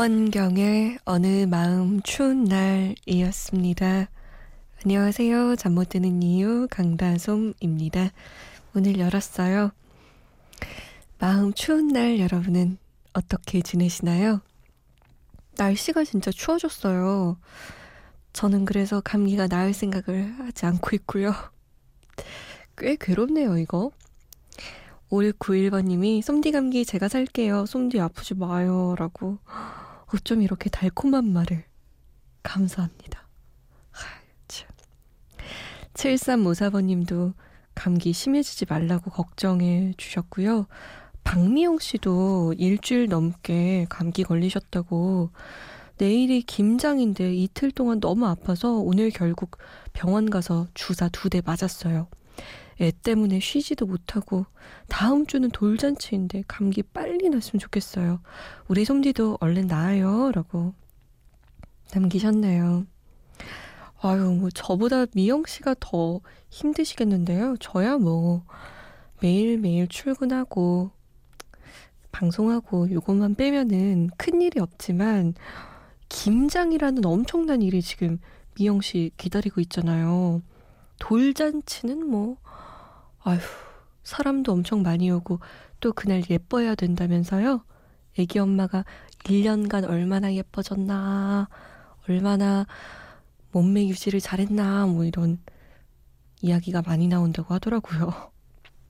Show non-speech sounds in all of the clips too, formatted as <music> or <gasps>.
도원경의 어느 마음 추운 날이었습니다. 안녕하세요. 잠 못 드는 이유 강다솜입니다. 문을 열었어요. 마음 추운 날 여러분은 어떻게 지내시나요? 날씨가 진짜 추워졌어요. 저는 그래서 감기가 나을 생각을 하지 않고 있고요. 꽤 괴롭네요, 이거. 5691번님이 솜디 감기 제가 살게요. 솜디 아프지 마요. 라고 어쩜 이렇게 달콤한 말을 감사합니다. 7354번님도 감기 심해지지 말라고 걱정해 주셨고요. 박미영 씨도 일주일 넘게 감기 걸리셨다고 내일이 김장인데 이틀 동안 너무 아파서 오늘 결국 병원 가서 주사 두 대 맞았어요. 애 때문에 쉬지도 못하고 다음 주는 돌잔치인데 감기 빨리 났으면 좋겠어요. 우리 솜디도 얼른 나아요. 라고 남기셨네요. 아유, 뭐 저보다 미영 씨가 더 힘드시겠는데요. 저야 뭐 매일매일 출근하고 방송하고 요것만 빼면은 큰 일이 없지만 김장이라는 엄청난 일이 지금 미영 씨 기다리고 있잖아요. 돌잔치는 뭐 아휴, 사람도 엄청 많이 오고 또 그날 예뻐야 된다면서요? 애기 엄마가 1년간 얼마나 예뻐졌나, 얼마나 몸매 유지를 잘했나, 뭐 이런 이야기가 많이 나온다고 하더라고요.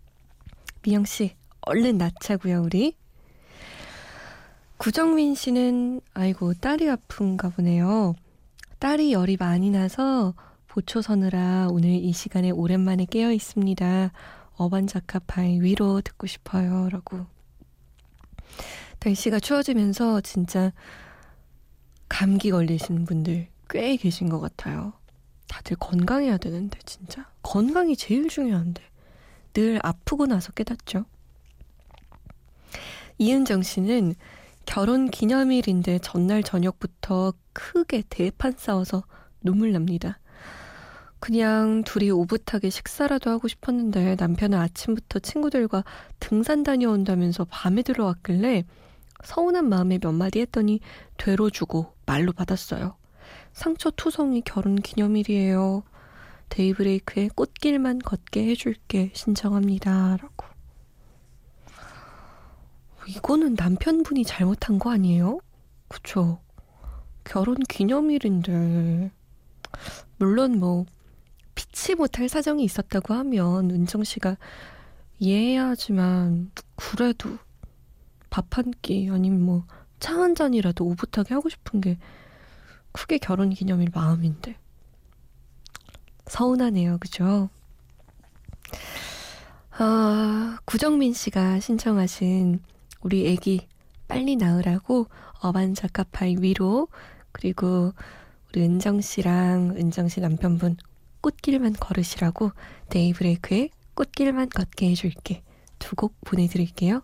<laughs> 미영 씨, 얼른 낳자고요, 우리. 구정민 씨는, 아이고, 딸이 아픈가 보네요. 딸이 열이 많이 나서 보초 서느라 오늘 이 시간에 오랜만에 깨어 있습니다. 어반자카파의 위로 듣고 싶어요. 라고. 날씨가 추워지면서 진짜 감기 걸리신 분들 꽤 계신 것 같아요. 다들 건강해야 되는데, 진짜. 건강이 제일 중요한데. 늘 아프고 나서 깨닫죠. 이은정 씨는 결혼 기념일인데 전날 저녁부터 크게 대판 싸워서 눈물 납니다. 그냥 둘이 오붓하게 식사라도 하고 싶었는데 남편은 아침부터 친구들과 등산 다녀온다면서 밤에 들어왔길래 서운한 마음에 몇 마디 했더니 되로 주고 말로 받았어요. 상처 투성이 결혼 기념일이에요. 데이브레이크에 꽃길만 걷게 해줄게 신청합니다. 라고. 이거는 남편분이 잘못한 거 아니에요? 그쵸? 결혼 기념일인데. 물론 뭐 피치 못할 사정이 있었다고 하면 은정 씨가 이해해야 하지만 그래도 밥 한 끼 아니면 뭐 차 한 잔이라도 오붓하게 하고 싶은 게 크게 결혼 기념일 마음인데 서운하네요, 그죠? 아, 구정민 씨가 신청하신 우리 애기 빨리 낳으라고 어반자카파의 위로 그리고 우리 은정 씨랑 은정 씨 남편분 꽃길만 걸으시라고 데이브레이크의 꽃길만 걷게 해줄게 두 곡 보내드릴게요.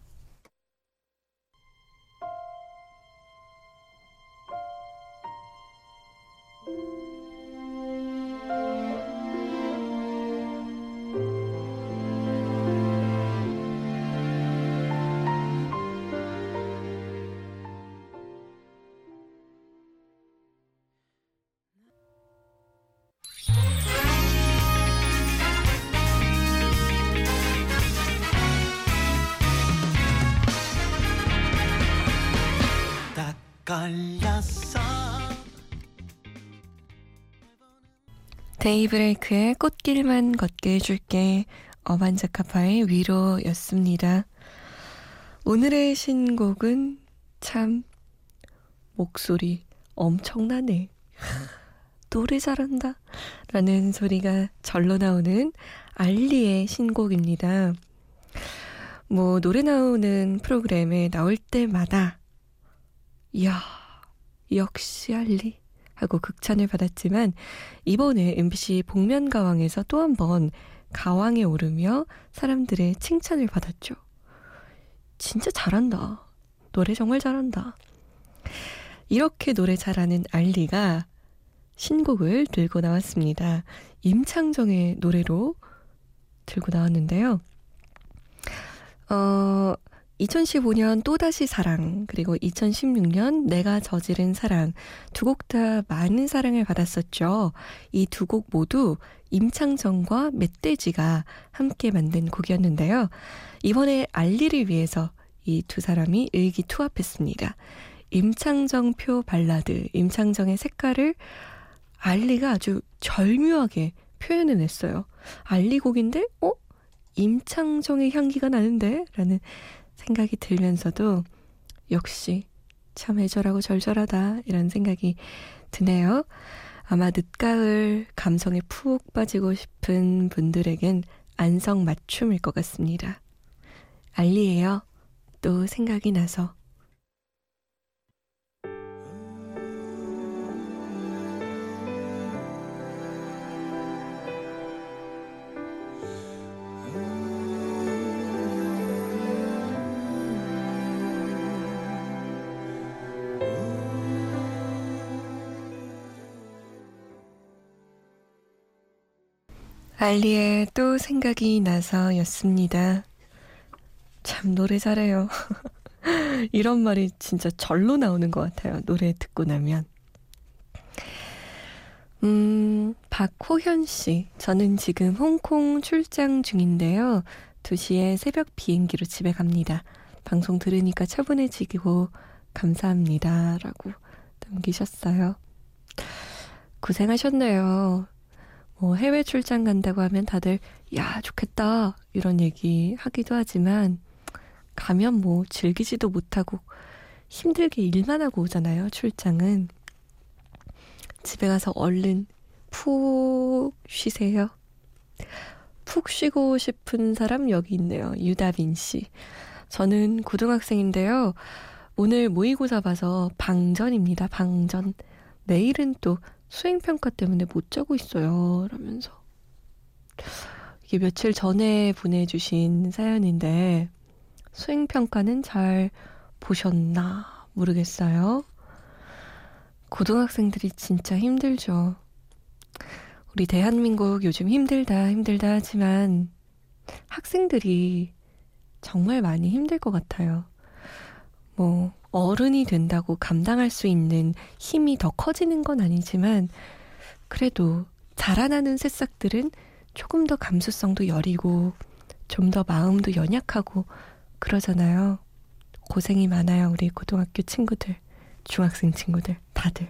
걸렸어 데이브레이크의 꽃길만 걷게 해줄게 어반자카파의 위로였습니다. 오늘의 신곡은 참 목소리 엄청나네. <laughs> 노래 잘한다. 라는 소리가 절로 나오는 알리의 신곡입니다. 뭐, 노래 나오는 프로그램에 나올 때마다, 이야, 역시 알리. 하고 극찬을 받았지만, 이번에 MBC 복면가왕에서 또 한 번 가왕에 오르며 사람들의 칭찬을 받았죠. 진짜 잘한다. 노래 정말 잘한다. 이렇게 노래 잘하는 알리가 신곡을 들고 나왔습니다. 임창정의 노래로 들고 나왔는데요. 어, 2015년 또다시 사랑, 그리고 2016년 내가 저지른 사랑, 두 곡 다 많은 사랑을 받았었죠. 이 두 곡 모두 임창정과 멧돼지가 함께 만든 곡이었는데요. 이번에 알리를 위해서 이 두 사람이 의기투합했습니다. 임창정 표 발라드, 임창정의 색깔을 알리가 아주 절묘하게 표현을 했어요. 알리 곡인데, 어? 임창정의 향기가 나는데? 라는 생각이 들면서도 역시 참 애절하고 절절하다. 이런 생각이 드네요. 아마 늦가을 감성에 푹 빠지고 싶은 분들에겐 안성 맞춤일 것 같습니다. 알리에요. 또 생각이 나서. 알리의 또 생각이 나서였습니다. 참 노래 잘해요. <laughs> 이런 말이 진짜 절로 나오는 것 같아요. 노래 듣고 나면. 음, 박호현 씨. 저는 지금 홍콩 출장 중인데요. 2시에 새벽 비행기로 집에 갑니다. 방송 들으니까 차분해지고 감사합니다. 라고 남기셨어요. 고생하셨네요. 뭐 해외 출장 간다고 하면 다들 야 좋겠다 이런 얘기 하기도 하지만 가면 뭐 즐기지도 못하고 힘들게 일만 하고 오잖아요 출장은 집에 가서 얼른 푹 쉬세요. 푹 쉬고 싶은 사람 여기 있네요. 유다빈 씨. 저는 고등학생인데요. 오늘 모의고사 봐서 방전입니다. 방전. 내일은 또 수행평가 때문에 못 자고 있어요. 라면서. 이게 며칠 전에 보내주신 사연인데, 수행평가는 잘 보셨나 모르겠어요. 고등학생들이 진짜 힘들죠. 우리 대한민국 요즘 힘들다, 힘들다 하지만 학생들이 정말 많이 힘들 것 같아요. 뭐, 어른이 된다고 감당할 수 있는 힘이 더 커지는 건 아니지만 그래도 자라나는 새싹들은 조금 더 감수성도 여리고 좀 더 마음도 연약하고 그러잖아요. 고생이 많아요, 우리 고등학교 친구들, 중학생 친구들, 다들.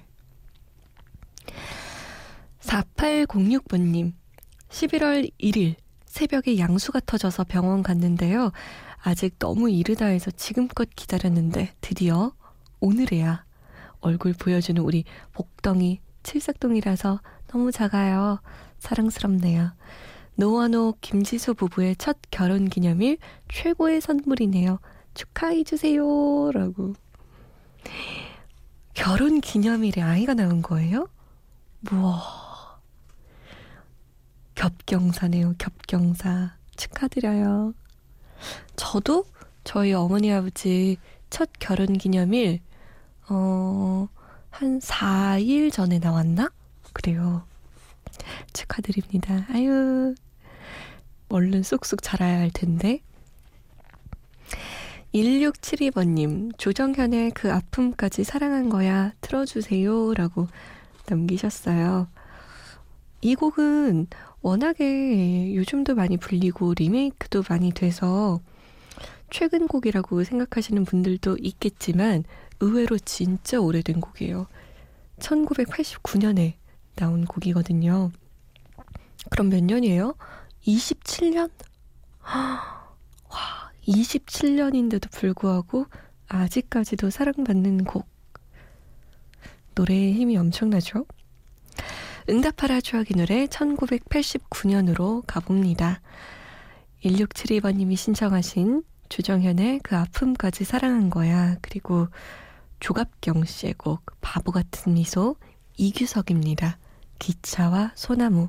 4806번님, 11월 1일 새벽에 양수가 터져서 병원 갔는데요. 아직 너무 이르다 해서 지금껏 기다렸는데 드디어 오늘에야 얼굴 보여주는 우리 복덩이 칠삭동이라서 너무 작아요. 사랑스럽네요. 노원호 김지수 부부의 첫 결혼 기념일 최고의 선물이네요. 축하해주세요. 라고. 결혼 기념일에 아이가 나온 거예요? 우와. 겹경사네요, 겹경사. 축하드려요. 저도 저희 어머니 아버지 첫 결혼 기념일 어, 한 4일 전에 나왔나? 그래요. 축하드립니다. 아유, 얼른 쑥쑥 자라야 할 텐데. 1672번님, 조정현의 그 아픔까지 사랑한 거야 틀어주세요. 라고 남기셨어요. 이 곡은 워낙에 요즘도 많이 불리고 리메이크도 많이 돼서 최근 곡이라고 생각하시는 분들도 있겠지만 의외로 진짜 오래된 곡이에요. 1989년에 나온 곡이거든요. 그럼 몇 년이에요? 27년? 와, 27년인데도 불구하고 아직까지도 사랑받는 곡. 노래의 힘이 엄청나죠? 응답하라 추억의 노래 1989년으로 가봅니다. 1672번님이 신청하신 주정현의 그 아픔까지 사랑한 거야. 그리고 조갑경 씨의 곡 바보 같은 미소 이규석입니다. 기차와 소나무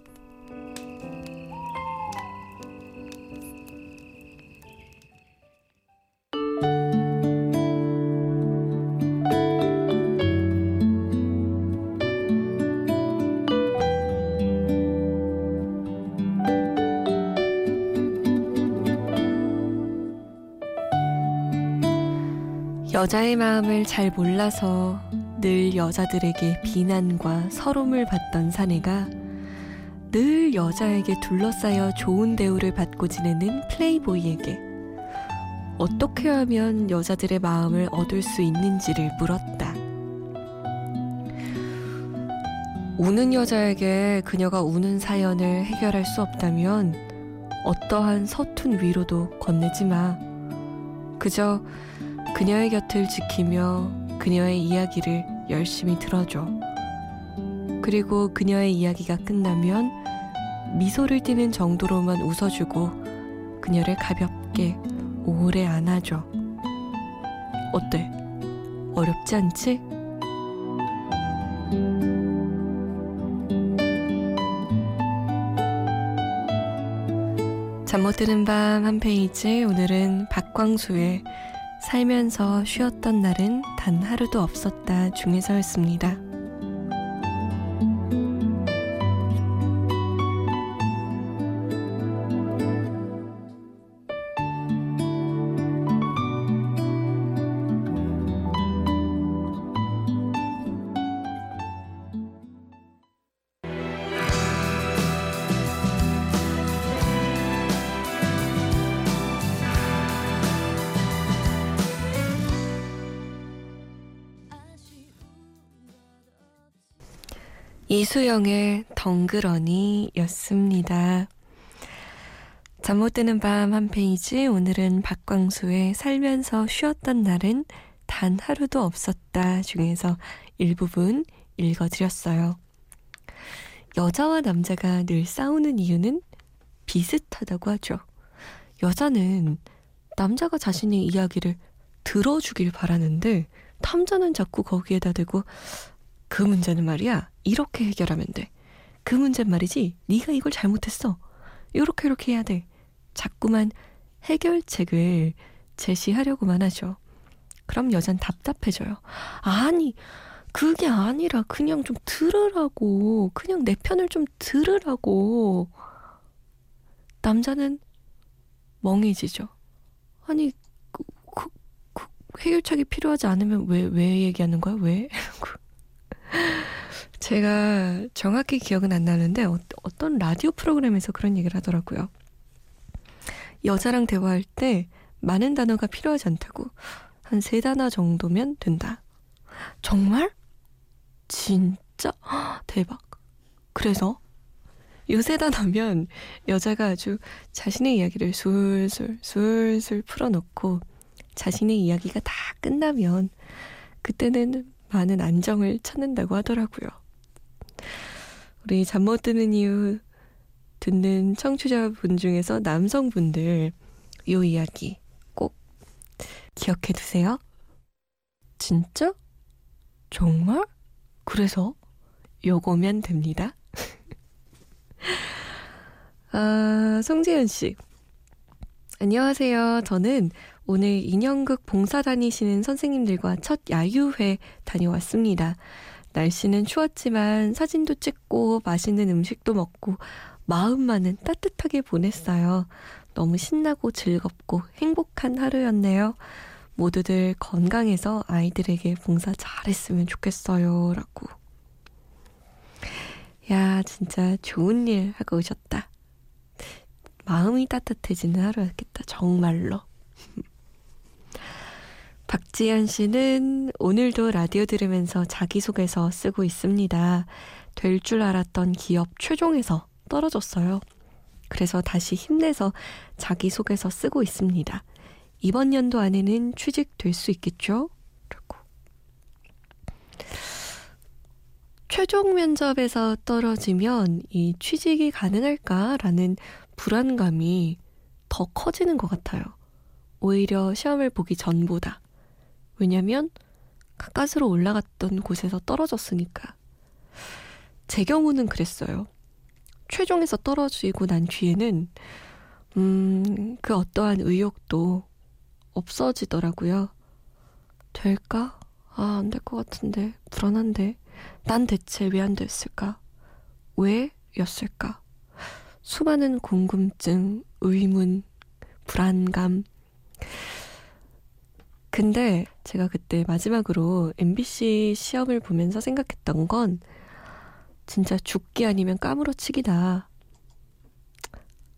여자의 마음을 잘 몰라서 늘 여자들에게 비난과 서름을 받던 사내가 늘 여자에게 둘러싸여 좋은 대우를 받고 지내는 플레이보이에게 어떻게 하면 여자들의 마음을 얻을 수 있는지를 물었다. 우는 여자에게 그녀가 우는 사연을 해결할 수 없다면 어떠한 서툰 위로도 건네지 마. 그저 그녀의 곁을 지키며 그녀의 이야기를 열심히 들어줘. 그리고 그녀의 이야기가 끝나면 미소를 띠는 정도로만 웃어주고 그녀를 가볍게 오래 안아줘. 어때? 어렵지 않지? 잠 못 드는 밤 한 페이지 오늘은 박광수의 살면서 쉬었던 날은 단 하루도 없었다 중에서였습니다. 이수영의 덩그러니 였습니다. 잠 못 드는 밤 한 페이지 오늘은 박광수의 살면서 쉬었던 날은 단 하루도 없었다 중에서 일부분 읽어드렸어요. 여자와 남자가 늘 싸우는 이유는 비슷하다고 하죠. 여자는 남자가 자신의 이야기를 들어주길 바라는데 탐자는 자꾸 거기에다 대고 그 문제는 말이야. 이렇게 해결하면 돼. 그 문제는 말이지. 네가 이걸 잘못했어. 이렇게 이렇게 해야 돼. 자꾸만 해결책을 제시하려고만 하죠. 그럼 여잔 답답해져요. 아니, 그게 아니라 그냥 좀 들으라고. 그냥 내 편을 좀 들으라고. 남자는 멍해지죠. 아니, 그, 그, 그 해결책이 필요하지 않으면 왜, 왜 얘기하는 거야? 왜? <laughs> 제가 정확히 기억은 안 나는데 어, 떤 라디오 프로그램에서 그런 얘기를 하더라고요. 여자랑 대화할 때 많은 단어가 필요하지 않다고 한 세 단어 정도면 된다. 정말? 진짜? <gasps> 대박. 그래서 요세 단어면 여자가 아주 자신의 이야기를 술술 술술 풀어놓고 자신의 이야기가 다 끝나면 그때는 많은 안정을 찾는다고 하더라고요. 우리 잠 못 드는 이유 듣는 청취자분 중에서 남성분들 요 이야기 꼭 기억해 두세요. 진짜? 정말? 그래서 요거면 됩니다. <laughs> 아, 송재현 씨. 안녕하세요. 저는 오늘 인형극 봉사 다니시는 선생님들과 첫 야유회 다녀왔습니다. 날씨는 추웠지만 사진도 찍고 맛있는 음식도 먹고 마음만은 따뜻하게 보냈어요. 너무 신나고 즐겁고 행복한 하루였네요. 모두들 건강해서 아이들에게 봉사 잘했으면 좋겠어요. 라고. 야, 진짜 좋은 일 하고 오셨다. 마음이 따뜻해지는 하루였겠다. 정말로. <laughs> 박지현 씨는 오늘도 라디오 들으면서 자기소개서 쓰고 있습니다. 될 줄 알았던 기업 최종에서 떨어졌어요. 그래서 다시 힘내서 자기소개서 쓰고 있습니다. 이번 연도 안에는 취직될 수 있겠죠? 라고. 최종 면접에서 떨어지면 이 취직이 가능할까라는 불안감이 더 커지는 것 같아요. 오히려 시험을 보기 전보다. 왜냐면 가까스로 올라갔던 곳에서 떨어졌으니까. 제 경우는 그랬어요. 최종에서 떨어지고 난 뒤에는 음, 그 어떠한 의욕도 없어지더라고요. 될까? 아, 안 될 것 같은데. 불안한데. 난 대체 왜 안 됐을까? 왜 였을까? 수많은 궁금증, 의문, 불안감. 근데 제가 그때 마지막으로 MBC 시험을 보면서 생각했던 건 진짜 죽기 아니면 까무러치기다.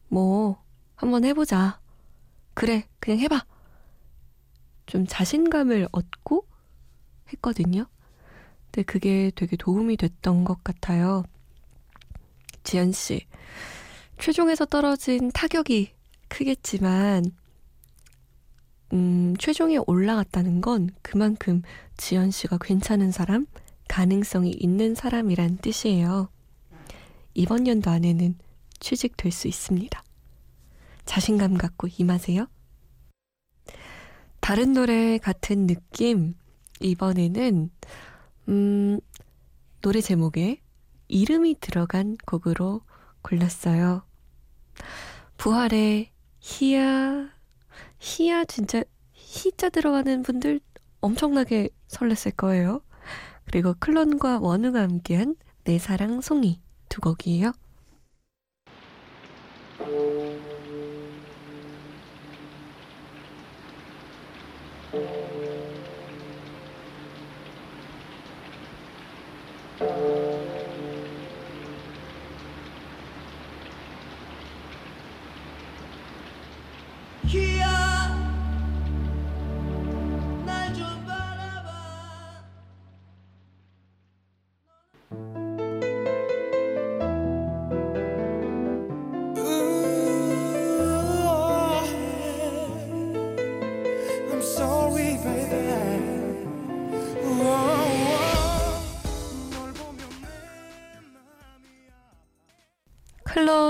뭐, 한번 해보자. 그래, 그냥 해봐. 좀 자신감을 얻고 했거든요. 근데 그게 되게 도움이 됐던 것 같아요. 지연 씨, 최종에서 떨어진 타격이 크겠지만, 음, 최종에 올라갔다는 건 그만큼 지연 씨가 괜찮은 사람, 가능성이 있는 사람이란 뜻이에요. 이번 연도 안에는 취직될 수 있습니다. 자신감 갖고 임하세요. 다른 노래 같은 느낌, 이번에는, 음, 노래 제목에 이름이 들어간 곡으로 골랐어요. 부활의 희야, 희야 진짜 희자 들어가는 분들 엄청나게 설렜을 거예요. 그리고 클론과 원우가 함께한 내 사랑 송이 두 곡이에요.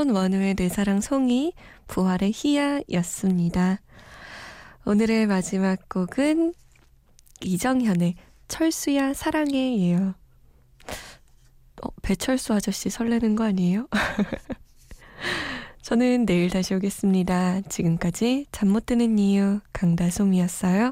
클론 원우의 내 사랑 송이, 부활의 희야였습니다. 오늘의 마지막 곡은 이정현의 철수야 사랑해예요. 어, 배철수 아저씨 설레는 거 아니에요? <laughs> 저는 내일 다시 오겠습니다. 지금까지 잠 못 드는 이유 강다솜이었어요.